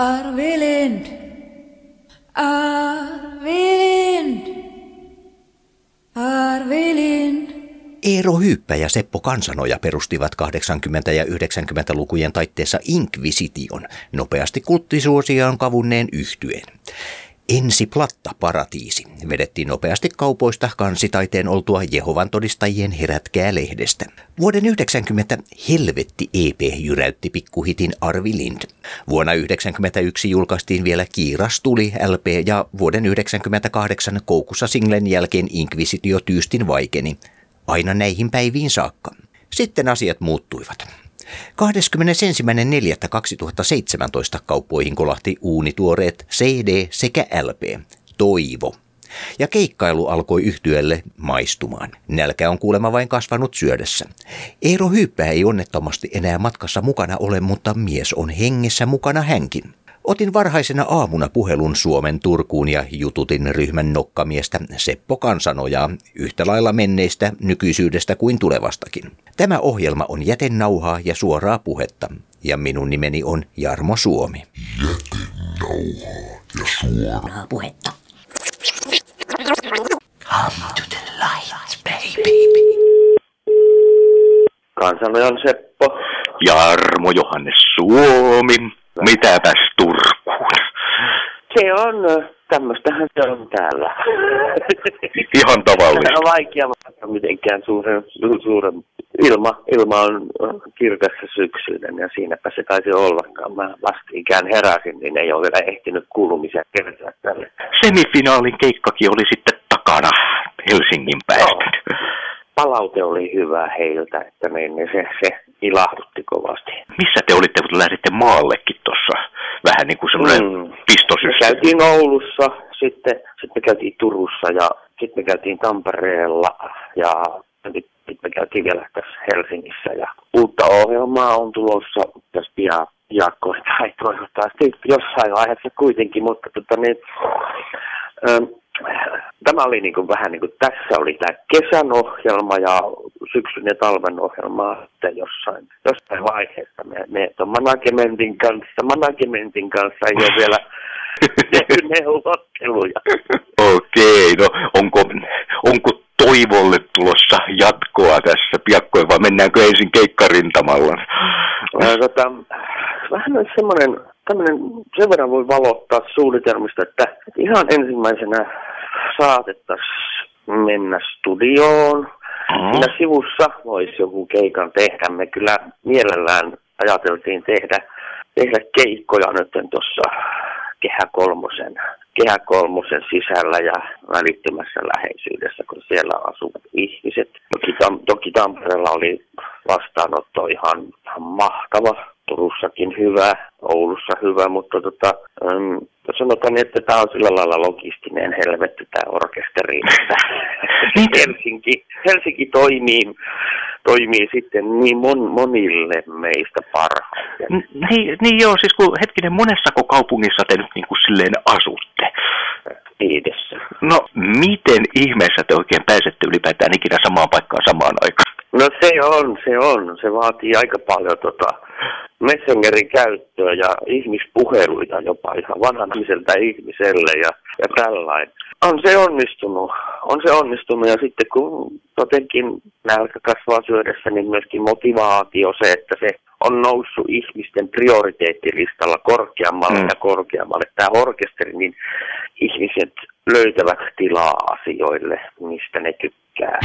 Arvilind, Arvilind, Arvilind. Eero Hyyppä ja Seppo Kansanoja perustivat 80- ja 90-lukujen taitteessa Inquisition, nopeasti kulttisuosiaan kavunneen yhtyeen. Ensi platta paratiisi vedettiin nopeasti kaupoista kansitaiteen oltua Jehovan todistajien herätkää lehdestä. Vuoden 90 Helvetti EP jyräytti pikkuhitin Arvi Lind. Vuonna 1991 julkaistiin vielä Kiiras tuli LP ja vuoden 1998 Koukussa singlen jälkeen Inquisitio tyystin vaikeni. Aina näihin päiviin saakka. Sitten asiat muuttuivat. 21.4.2017 kauppoihin kolahti uunituoreet CD sekä LP, Toivo. Ja keikkailu alkoi yhtyelle maistumaan. Nälkä on kuulemma vain kasvanut syödessä. Eero Hyyppä ei onnettomasti enää matkassa mukana ole, mutta mies on hengessä mukana hänkin. Otin varhaisena aamuna puhelun Suomen Turkuun ja jututin ryhmän nokkamiestä Seppo Kansanojaa yhtä lailla menneistä nykyisyydestä kuin tulevastakin. Tämä ohjelma on jätennauhaa ja suoraa puhetta ja minun nimeni on Jarmo Suomi. Jätennauhaa ja suoraa puhetta. Come to the light, baby. Kansanojan Seppo. Jarmo Johannes Suomi. Mitäpäs Turkuun? Se on, tämmöistähän se on täällä. Ihan tavallista. On vaikea vastata mitenkään suuren, suuren ilma, ilma on kirkas syksyinen ja siinäpä se taisi ollakaan. Mä vastikään heräsin, niin ei ole vielä ehtinyt kuulumisia kertoa tälle. Semifinaalin keikkakin oli sitten takana Helsingin päästä. No palaute oli hyvä heiltä, että niin, niin se, se ilahdutti kovasti. Missä te olitte, kun lähditte maallekin tuossa? Vähän niin kuin semmoinen mm. pistosysteemi. Me käytiin Oulussa, sitten, sitten me käytiin Turussa ja sitten me käytiin Tampereella ja sitten me käytiin vielä tässä Helsingissä. Ja uutta ohjelmaa on tulossa tässä pian piakkoin tai toivottavasti jossain vaiheessa kuitenkin, mutta tota niin, ähm, tämä oli niin kuin vähän niin kuin, tässä oli tämä kesän ohjelma ja syksyn ja talven ohjelma sitten jossain, jossain vaiheessa. Me, me tuon managementin kanssa, managementin kanssa ei ole vielä tehty neuvotteluja. Okei, no onko, onko toivolle tulossa jatkoa tässä piakkoin vai mennäänkö ensin keikkarintamalla? No, tota, vähän on semmoinen, tämmöinen, sen verran voi valottaa suunnitelmista, että ihan ensimmäisenä saatettaisiin mennä studioon. Mm-hmm. Siinä sivussa voisi joku keikan tehdä. Me kyllä mielellään ajateltiin tehdä, tehdä keikkoja nyt tuossa kehä kolmosen, kehä kolmosen sisällä ja välittömässä läheisyydessä, kun siellä asuvat ihmiset. Toki, Tam- toki Tampereella oli vastaanotto ihan, ihan mahtava. Turussakin hyvä, Oulussa hyvä, mutta tota, ähm, sanotaan, että tämä on sillä lailla logistinen helvetti tämä orkesteri, niin. Helsinki, Helsinki toimii, toimii sitten niin mon, monille meistä parhaiten. Niin, niin joo, siis kun hetkinen, monessako kaupungissa te nyt niin kuin silleen asutte? Viidessä. No, miten ihmeessä te oikein pääsette ylipäätään ikinä samaan paikkaan samaan aikaan? No se on, se on. Se vaatii aika paljon tota, Messengerin käyttöä ja ihmispuheluita jopa ihan vanhan ihmiseltä ihmiselle ja, ja tällainen. On se onnistunut, on se onnistunut ja sitten kun jotenkin nälkä kasvaa syödessä, niin myöskin motivaatio se, että se on noussut ihmisten prioriteettilistalla korkeammalle mm. ja korkeammalle. Tämä orkesteri, niin ihmiset löytävät tilaa asioille, mistä ne tykkää.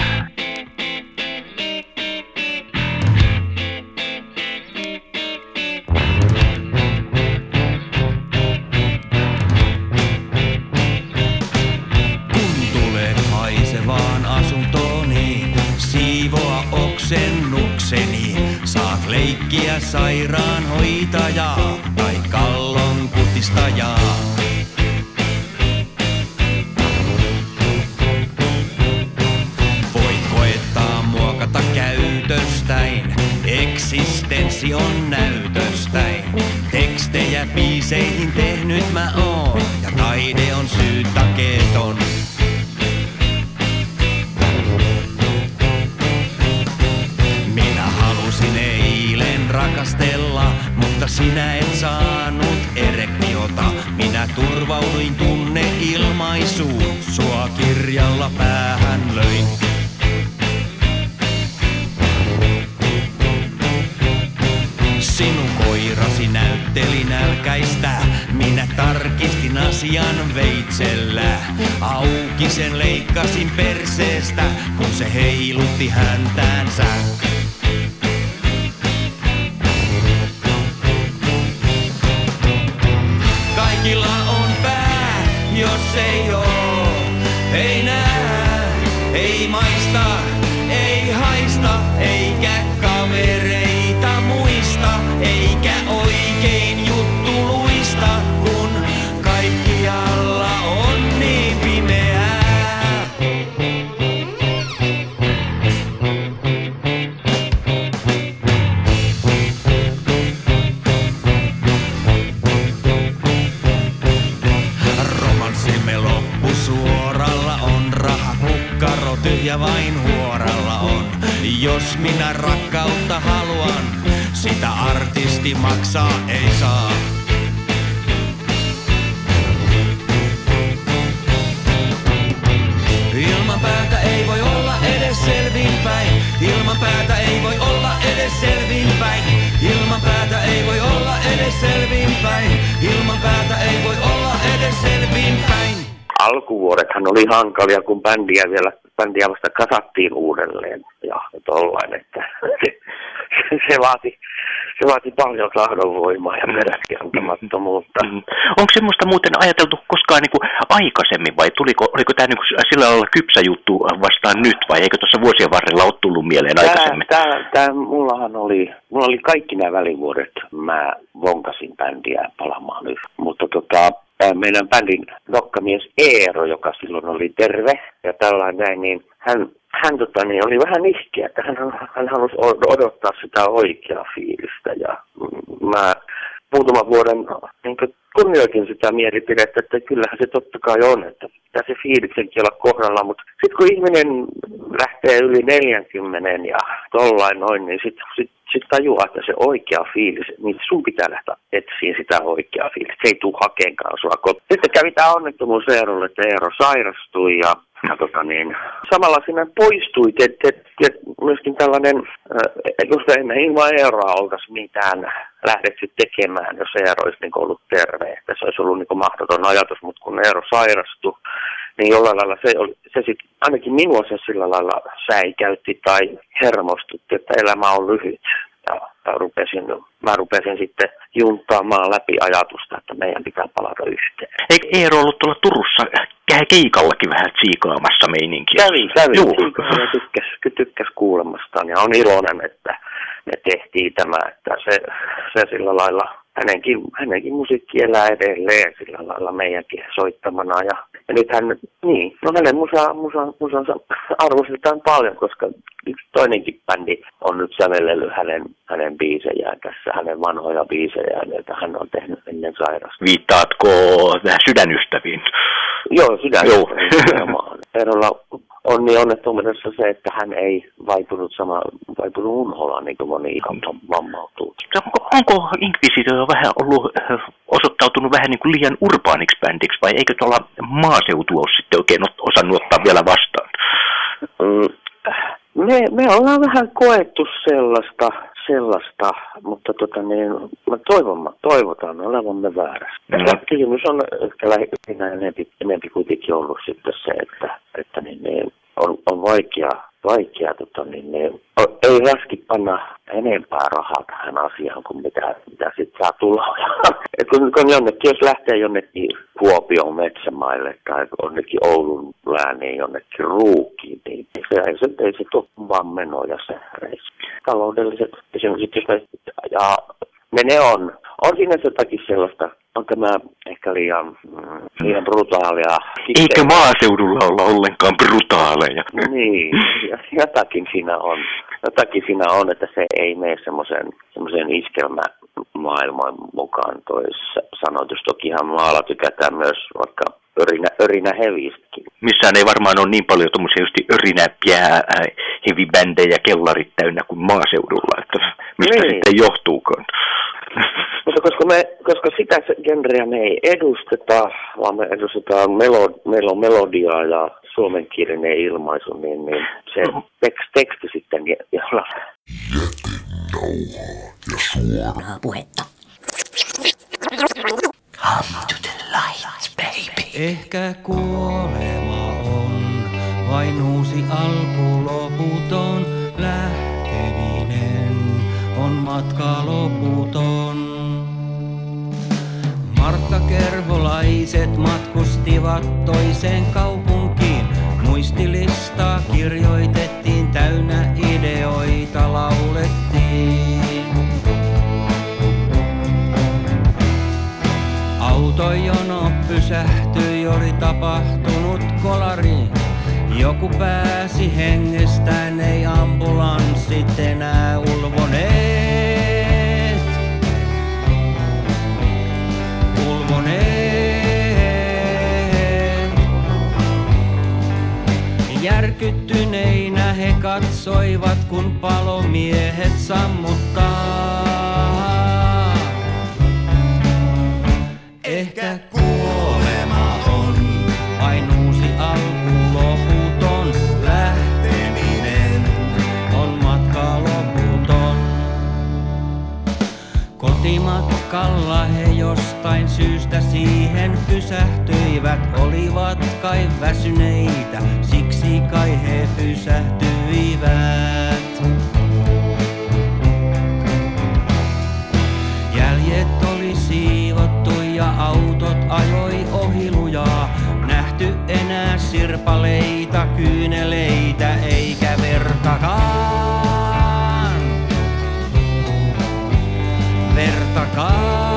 Leikkiä sairaanhoitajaa tai kallon kutistajaa. Voit koettaa muokata käytöstäin, eksistenssi on näytöstäin. Tekstejä biiseihin tehnyt mä oon, ja taide on syytakeeton. rakastella, sinä et saanut erektiota, minä turvauduin tunne ilmaisuun. Sua kirjalla päähän löin. Sinun koirasi näytteli nälkäistä, minä tarkistin asian veitsellä. Auki sen leikkasin perseestä, kun se heilutti häntäänsä. Alkuvuodethan oli hankalia, kun bändiä vielä bändiä vasta kasattiin uudelleen ja tollain, että se, se, vaati, se vaati paljon tahdonvoimaa ja peräskentämättömyyttä. Mm. Onko semmoista muuten ajateltu koskaan niin kuin aikaisemmin vai tuliko, oliko tämä niin kuin sillä lailla kypsä juttu vastaan nyt vai eikö tuossa vuosien varrella ole tullut mieleen aikaisemmin? Tää, tää, tää, mullahan oli, mulla oli kaikki nämä välivuodet, mä vonkasin bändiä palamaan nyt, mutta tota, meidän bändin nokkamies Eero, joka silloin oli terve. Ja tällainen näin, niin hän, hän tota, niin oli vähän ihkeä, että hän, hän halusi odottaa sitä oikeaa fiilistä. Ja mä muutaman vuoden niin kunnioitin sitä mielipidettä, että kyllähän se totta kai on, että pitää se fiiliksenkin olla kohdalla, mutta sitten kun ihminen lähtee yli 40 ja tollain noin, niin sitten sit, sit tajuaa, että se oikea fiilis, niin sun pitää lähteä etsiä sitä oikeaa fiilistä. Se ei tule hakeenkaan sua kotiin. Sitten kävi tämä onnettomuus Eerolle, että Eero sairastui ja ja tota niin, samalla sinä poistui, että et, et, myöskin tällainen, äh, just ennen ilman Eeroa oltaisiin mitään lähdetty tekemään, jos Eero olisi niin ollut terve. Että se olisi ollut niin mahdoton ajatus, mutta kun Eero sairastui, niin jollain lailla se, oli, se sit, ainakin minua se sillä lailla säikäytti tai hermostutti, että elämä on lyhyt. Ja, rupesin, mä rupesin sitten junttaamaan läpi ajatusta, että meidän pitää palata yhteen. Eikö Eero ollut tuolla Turussa keikallakin vähän tsiikaamassa meininkiä? Kävi, kävi. Joo. Ja tykkäs, tykkäs kuulemastaan ja on iloinen, että me tehtiin tämä, että se, se sillä lailla, hänenkin, hänenkin musiikki elää edelleen sillä lailla meidänkin soittamana. Ja, ja nyt hän, niin, no hänen musa, musa, musansa arvostetaan paljon, koska yksi toinenkin bändi on nyt sävellellyt hänen, hänen biisejään tässä, hänen vanhoja biisejään, joita hän on tehnyt ennen sairasta. Viittaatko vähän sydänystäviin? Joo, sydän. Joo. Erolla on niin onnettomuudessa se, että hän ei vaipunut sama, vaipunut unholaan niin kuin moni vammautuu. Onko, onko Inquisitor vähän ollut äh, osoittautunut vähän niin kuin liian urbaaniksi bändiksi vai eikö tuolla maaseutu ole sitten oikein osannut ottaa vielä vastaan? Mm, Me, me ollaan vähän koettu sellaista, sellaista mutta tota niin, me toivomme, toivotaan olevamme väärässä. Mm. Mm. Kysymys on ehkä lähinnä enempi, enempi kuitenkin ollut sitten se, että, että niin, niin, vaikea, vaikea tota niin, o- ei raski panna enempää rahaa tähän asiaan kuin mitä, mitä sitten saa tulla. Et kun, kun jonnekin, jos lähtee jonnekin Kuopion metsämaille tai jonnekin Oulun lääniin jonnekin ruukiin, niin se ei se, ei se tule vaan menoja se reissu. Taloudelliset kysymykset, jos me, ja ne, ne on. On siinä jotakin sellaista, on tämä ehkä liian, mm, liian brutaalia. Eikö maaseudulla olla ollenkaan brutaaleja? Niin, ja jotakin siinä on. Jotakin siinä on, että se ei mene semmoisen semmoisen iskelmämaailman mukaan toi s- sanotus. Tokihan maalla tykätään myös vaikka örinä, örinä hevistäkin. Missään ei varmaan ole niin paljon tuommoisia just örinäppiä äh, heavy-bändejä kellarit täynnä kuin maaseudulla, että mistä Niin. sitten johtuukaan. Mutta koska, me, koska sitä genreä me ei edusteta, vaan me edustetaan, melo, meillä on melodiaa ja suomenkielinen ilmaisu, niin, niin se teksti, teksti sitten, jolla Jätenauhaa ja suoraa Puhetta. Come to the light, baby. Ehkä kuolema on vain uusi alku loputon. Lähteminen on matka loputon. Kerholaiset matkustivat toiseen kaupunkiin. Muistilista kirjoitettiin täynnä ideoita laulettiin. Autojono pysähtyi, oli tapahtunut kolari. Joku pääsi hengestään, ei ambulanssit Järkyttyneinä he katsoivat, kun palomiehet sammuttaa. Ehkä kuolema on vain uusi alku loputon. Lähteminen on matka loputon. Kotimatkalla he jostain syystä siihen pysähtyivät. Olivat kai väsyneitä, pysähtyivät. Jäljet oli siivottu ja autot ajoi ohilujaa. Nähty enää sirpaleita, kyyneleitä eikä vertakaan. Vertakaan.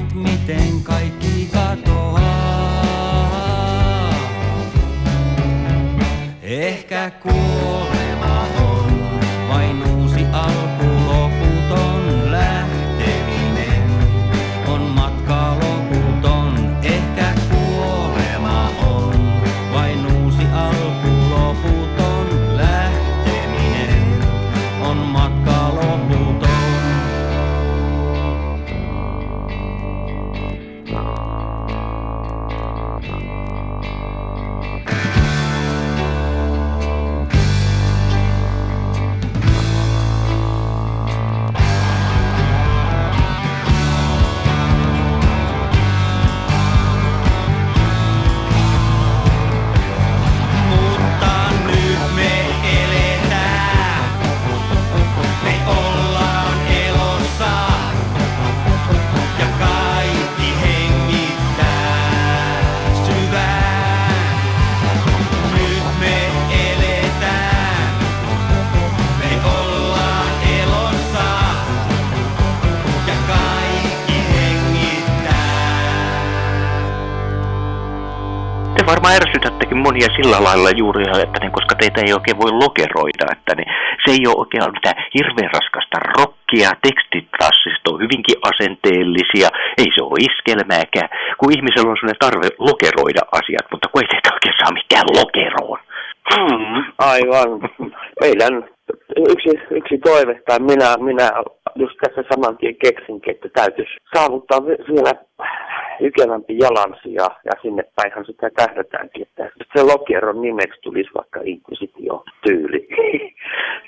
Aprikoivat, miten kaikki katoaa. Ehkä kuolema varmaan ärsytättekin monia sillä lailla juuri, että niin, koska teitä ei oikein voi lokeroida, että niin, se ei ole oikein mitään hirveän raskasta rockia, tekstit siis on hyvinkin asenteellisia, ei se ole iskelmääkään, kun ihmisellä on sellainen tarve lokeroida asiat, mutta kun ei teitä oikein saa mitään lokeroon. Mm, aivan. Meidän yksi, yksi toive, tai minä, minä just tässä saman tien keksinkin, että täytyisi saavuttaa vi- vielä ykevämpi jalansija, ja sinne päinhän sitä tähdätäänkin, että se Lokieron nimeksi tulisi vaikka Inquisitio-tyyli.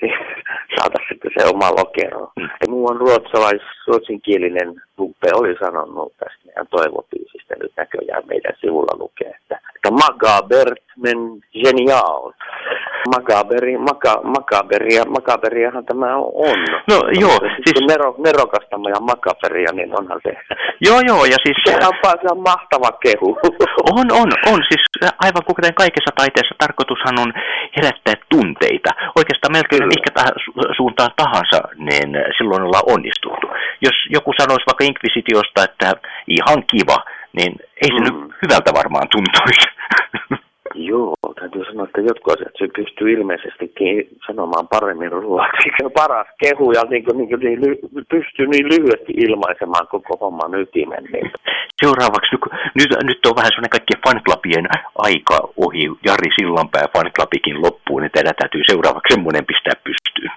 Saataisiin sitten se oma Lokero. Ja muuan ruotsalais, ruotsinkielinen Luppe oli sanonut tästä meidän toivopiisistä, nyt näköjään meidän sivulla lukee, että, että magabert men genial. Magaberi, maka, makaberia, makaberiahan tämä on. No, joo, Mutta siis- nero, nerokasta ja makaberia, niin onhan se. Joo, joo, ja siis... Sehän on, se on mahtava kehu. On, on, on. Siis aivan kuten kaikessa taiteessa tarkoitushan on herättää tunteita. Oikeastaan melkein Kyllä. mikä tah- su- suuntaan tahansa, niin silloin ollaan onnistuttu. Jos joku sanoisi vaikka Inquisitiosta, että ihan kiva, niin ei se Mm. nyt hyvältä varmaan tuntuisi. Joo, täytyy sanoa, että jotkut asiat se pystyy ilmeisestikin sanomaan paremmin on paras kehu ja niin kuin, niin kuin, niin ly- pystyy niin lyhyesti ilmaisemaan koko homman ytimen. Niin. seuraavaksi, nyt, nyt, on vähän sellainen kaikkien fanclubien aika ohi. Jari Sillanpää fanclubikin loppuun, niin teidän täytyy seuraavaksi semmoinen pistää pystyyn.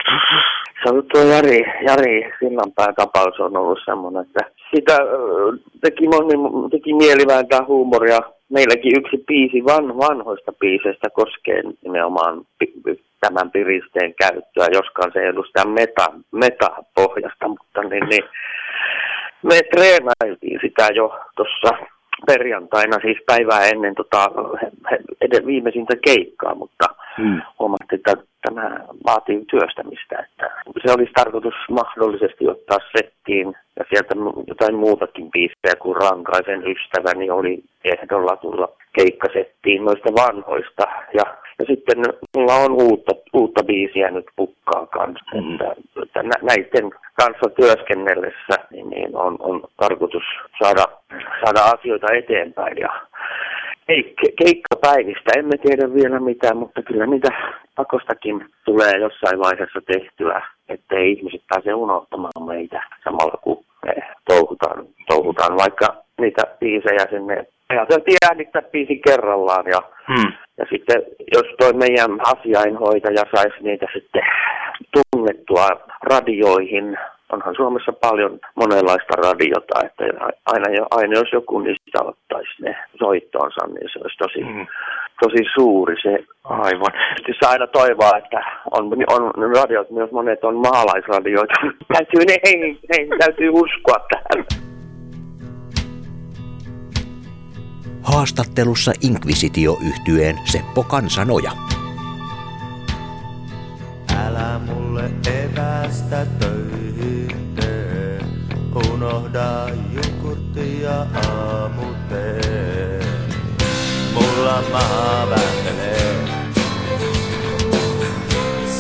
Se on tuo Jari, Jari Sillanpää tapaus on ollut semmoinen, että sitä teki, moni, teki mieli vääntää huumoria. Meilläkin yksi biisi van, vanhoista biiseistä koskee nimenomaan tämän piristeen käyttöä, joskaan se edustaa meta, metapohjasta, mutta niin, niin, me treenailtiin sitä jo tuossa perjantaina, siis päivää ennen tota, viimeisintä keikkaa, mutta Hmm. huomattiin, että tämä vaatii työstämistä. Että se olisi tarkoitus mahdollisesti ottaa settiin ja sieltä jotain muutakin biisejä kuin Rankaisen ystäväni oli ehdolla tulla keikkasettiin noista vanhoista. Ja, ja sitten mulla on uutta, uutta biisiä nyt pukkaa kanssa. Mm. Että, että nä- näiden kanssa työskennellessä niin, niin on, on tarkoitus saada, saada asioita eteenpäin ja keikkapäivistä emme tiedä vielä mitään, mutta kyllä niitä pakostakin tulee jossain vaiheessa tehtyä, ettei ihmiset pääse unohtamaan meitä samalla kun me touhutaan, touhutaan vaikka niitä biisejä sinne. Ajateltiin äänittää biisi kerrallaan ja, Hmm. ja sitten jos toi meidän asiainhoitaja saisi niitä sitten tunnettua radioihin, onhan Suomessa paljon monenlaista radiota, että aina, jo- aina jos joku niistä ottaisi ne soittoonsa, niin se olisi tosi, Hmm. tosi suuri se. Aivan. Tietysti saa aina toivoa, että on, on radiot, myös monet on maalaisradioita. täytyy, ne, heihin, heihin täytyy uskoa tähän. Haastattelussa Inquisitio yhtyeen Seppo Kansanoja. Älä mulle evästä töihin tee. Unohda jogurtti ja aamutee. Mulla maa vääntelee.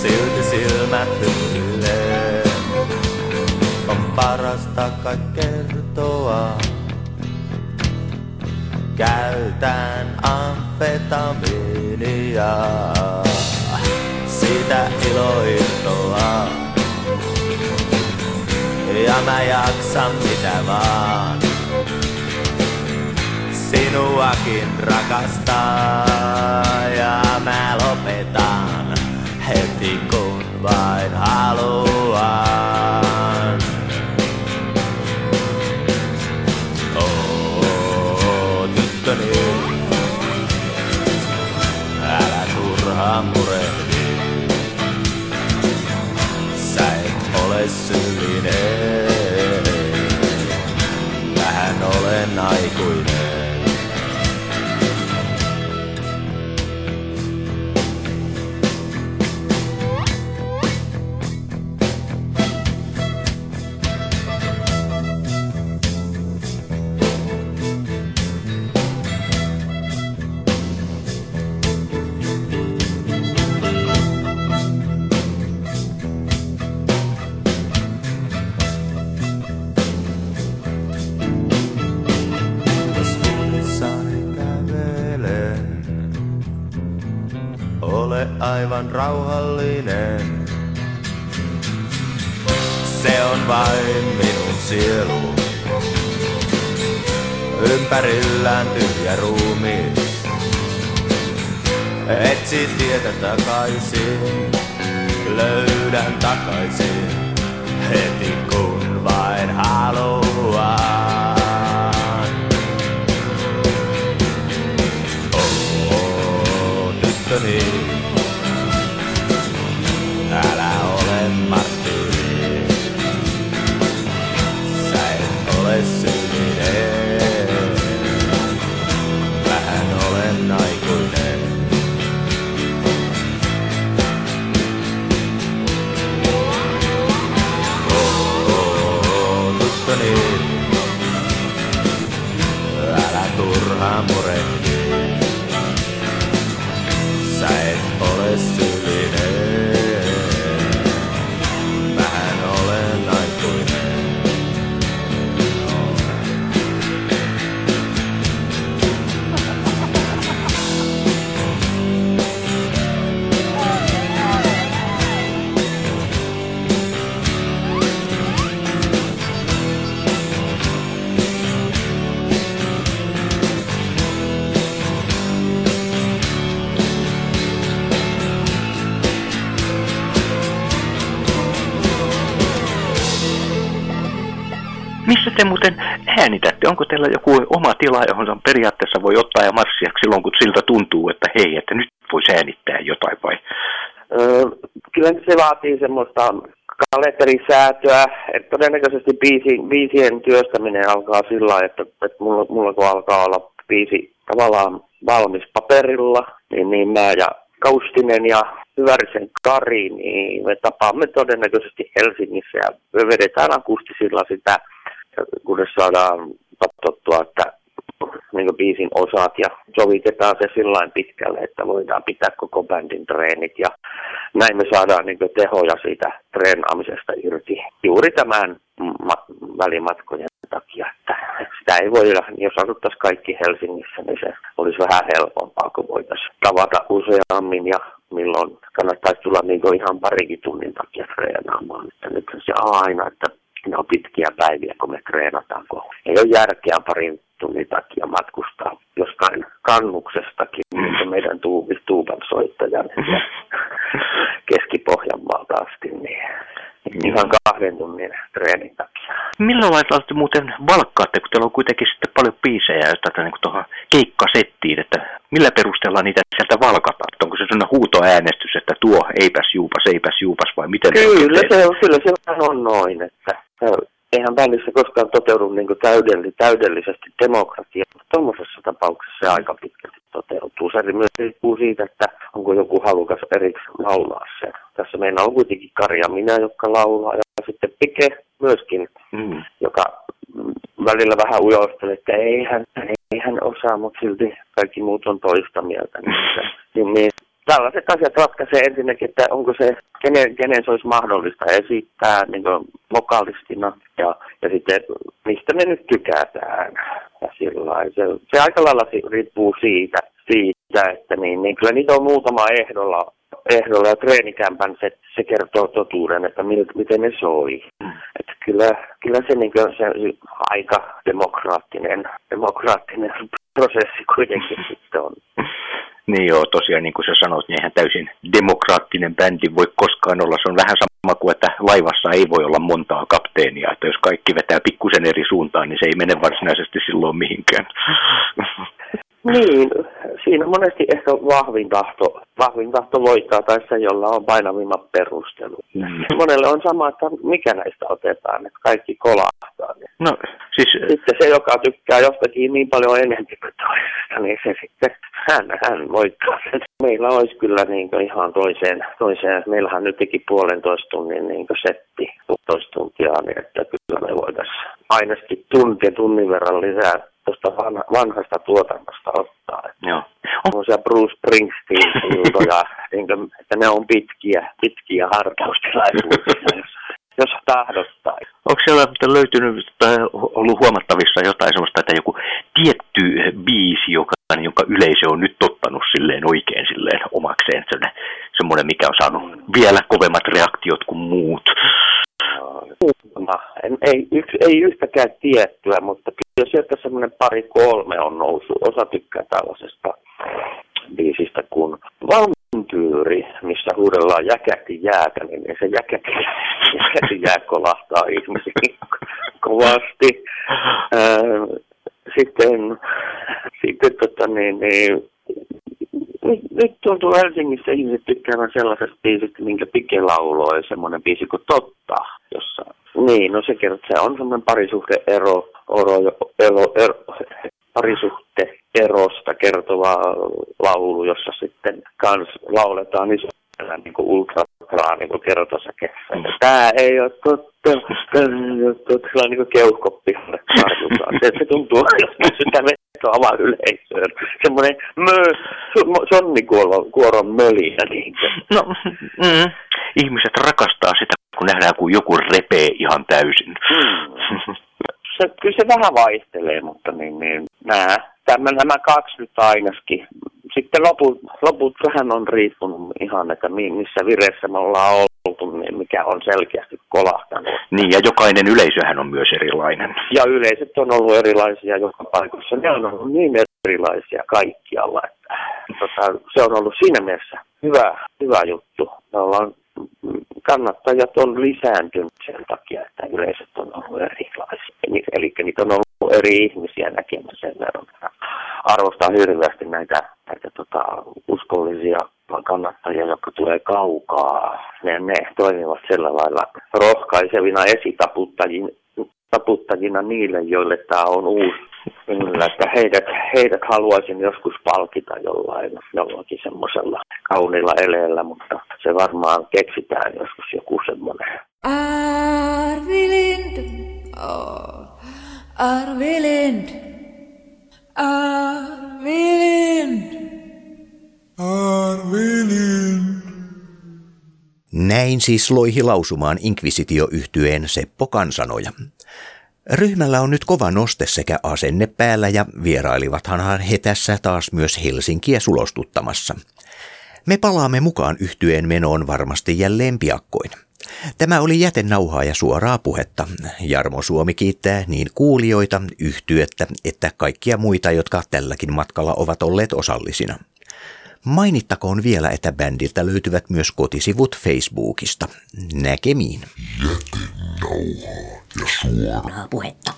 Silti silmät hymyilee. On parasta kai kertoa. Käytän amfetamiinia. Sitä iloirtoa. Ja mä jaksan mitä vaan. Sinuakin rakastaa ja mä lopetan heti kun vain haluan. Nike. Rauhallinen. Se on vain minun sielu. Ympärillään tyhjä ruumi. Etsi tietä takaisin, löydän takaisin. Heti kun vain haluan. Äänitätte? Onko teillä joku oma tila, johon periaatteessa voi ottaa ja marssia silloin, kun siltä tuntuu, että hei, että nyt voisi äänittää jotain vai? Öö, kyllä se vaatii semmoista kalenterisäätöä, että todennäköisesti biisi, biisien työstäminen alkaa sillä että, että mulla, mulla kun alkaa olla biisi tavallaan valmis paperilla, niin, niin mä ja Kaustinen ja Hyvärisen Kari, niin me tapaamme todennäköisesti Helsingissä ja me vedetään akustisilla sitä, kunnes saadaan katsottua, että niin biisin osat ja sovitetaan se sillä pitkälle, että voidaan pitää koko bändin treenit ja näin me saadaan niin tehoja siitä treenaamisesta irti juuri tämän ma- välimatkojen takia, että sitä ei voida, jos asuttaisiin kaikki Helsingissä, niin se olisi vähän helpompaa, kun voitaisiin tavata useammin ja milloin kannattaisi tulla niin ihan parikin tunnin takia treenaamaan. Että nyt se aina, että ne on pitkiä päiviä, kun me treenataan, kun ei ole järkeä parin tunnin takia matkustaa jostain kannuksestakin, niin meidän tuuban soittajan Keski-Pohjanmaalta asti, niin ihan kahden tunnin treenin takia. Millä lailla te muuten valkkaatte, kun teillä on kuitenkin sitten paljon biisejä tätä niin tuohon keikkasettiin, että millä perusteella niitä sieltä valkataan? Onko se sellainen huutoäänestys, että tuo eipäs juupas, eipäs juupas vai miten? Kyllä se, on, kyllä se on noin, että eihän bändissä koskaan toteudu niin kuin täydelli, täydellisesti demokratia, mutta tuommoisessa tapauksessa se aika pitkälti toteutuu. Se myös riippuu siitä, että onko joku halukas erikseen laulaa sen. Tässä meillä on kuitenkin Karja minä, jotka laulaa, ja sitten Pike myöskin, mm. joka välillä vähän ujostelee, että ei hän, ei hän osaa, mutta silti kaikki muut on toista mieltä. Niin, niin tällaiset asiat ratkaisee ensinnäkin, että onko se, kenen, kenen se olisi mahdollista esittää niin vokalistina ja, ja sitten mistä me nyt tykätään. Ja se, se aika lailla riippuu siitä, siitä että niin, niin kyllä niitä on muutama ehdolla, ehdolla ja treenikämpän se, se kertoo totuuden, että mil, miten ne soi. Että kyllä, kyllä se, niin se, se aika demokraattinen, demokraattinen prosessi kuitenkin sitten on. Niin joo, tosiaan niin kuin sä sanoit, niin eihän täysin demokraattinen bändi voi koskaan olla. Se on vähän sama kuin, että laivassa ei voi olla montaa kapteenia. Että jos kaikki vetää pikkusen eri suuntaan, niin se ei mene varsinaisesti silloin mihinkään. Niin, siinä monesti ehkä vahvin tahto, vahvin tahto voittaa tai se, jolla on painavimmat perustelu. Mm. Monelle on sama, että mikä näistä otetaan, että kaikki kolahtaa. No, siis... Sitten se, joka tykkää jostakin niin paljon enemmän kuin toisesta, niin se sitten, hän, hän voittaa sen. Meillä olisi kyllä niin ihan toiseen, toiseen, meillähän nyt teki puolentoista tunnin niin setti, puolitoista tuntia, niin että kyllä me voitaisiin ainakin tunti tunnin verran lisää tuosta vanha, vanhasta tuotannosta ottaa. Joo. On se Bruce Springsteen-iltoja, niin että ne on pitkiä, pitkiä hartaustilaisuuksia, jos, jos tahdottaa. Onko siellä löytynyt tai ollut huomattavissa jotain sellaista, että joku tietty biisi, joka, jonka yleisö on nyt tottanut silleen oikein silleen omakseen, semmoinen, mikä on saanut vielä kovemmat reaktiot kuin muut? En, ei, yksi, ei yhtäkään tiettyä, mutta kyllä sieltä semmoinen pari kolme on noussut. Osa tykkää tällaisesta biisistä kuin Vampyyri, missä huudellaan jäkäti jäätä, niin se jäkäti, jäkäti jää kolahtaa ihmisiin kovasti. Sitten, sitten tota, niin, niin, nyt, nyt tuntuu Helsingissä ihmiset tykkäävän sellaisesta biisistä, minkä Pike lauloi, semmoinen biisi kuin Totta, jossa niin, no se kertoo, se on semmoinen parisuhdeero, ero, ero, ero, parisuhte erosta kertova laulu, jossa sitten kans lauletaan isolla niin kuin ultraa niin kuin kertosäkeessä. Mm. Tämä ei ole totta, tämä ei ole totta, sillä niin kuin keuhkoppi se, se tuntuu, jos sitä vetoa yleisöön. Semmoinen mö, sonnikuoron mölinä. Niin no, mm, ihmiset rakastaa sitä kun nähdään, kun joku repee ihan täysin. Hmm. Se, kyllä se vähän vaihtelee, mutta niin, niin, nämä, tämä, nämä kaksi nyt ainakin. Sitten loput, loput vähän on riippunut ihan, että missä vireessä me ollaan oltu, niin mikä on selkeästi kolahtanut. Niin, ja jokainen yleisöhän on myös erilainen. Ja yleisöt on ollut erilaisia joka paikassa. Ne on ollut niin erilaisia kaikkialla, että tota, se on ollut siinä mielessä hyvä, hyvä juttu. Me ollaan kannattajat on lisääntynyt sen takia, että yleisöt on ollut erilaisia. Ni- Eli niitä on ollut eri ihmisiä näkemässä sen verran. Arvostan hirveästi näitä, näitä tota, uskollisia kannattajia, jotka tulee kaukaa. Ne, ne toimivat sillä lailla rohkaisevina esitaputtajina taputtajina niille, joille tämä on uusi. Kyllä, että heidät, heidät haluaisin joskus palkita jollain, jollakin semmoisella kauniilla eleellä, mutta se varmaan keksitään joskus joku semmoinen. Arvilind. Oh. Näin siis loihi lausumaan inkvisitioyhtyeen Seppo Kansanoja. Ryhmällä on nyt kova noste sekä asenne päällä ja vierailivathan he tässä taas myös Helsinkiä sulostuttamassa. Me palaamme mukaan yhtyeen menoon varmasti jälleen piakkoin. Tämä oli jätenauhaa ja suoraa puhetta. Jarmo Suomi kiittää niin kuulijoita, yhtyettä että kaikkia muita, jotka tälläkin matkalla ovat olleet osallisina. Mainittakoon vielä, että bändiltä löytyvät myös kotisivut Facebookista. Näkemiin. Jätenauhaa ja suoraa Puhetta.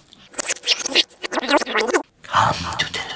Come to the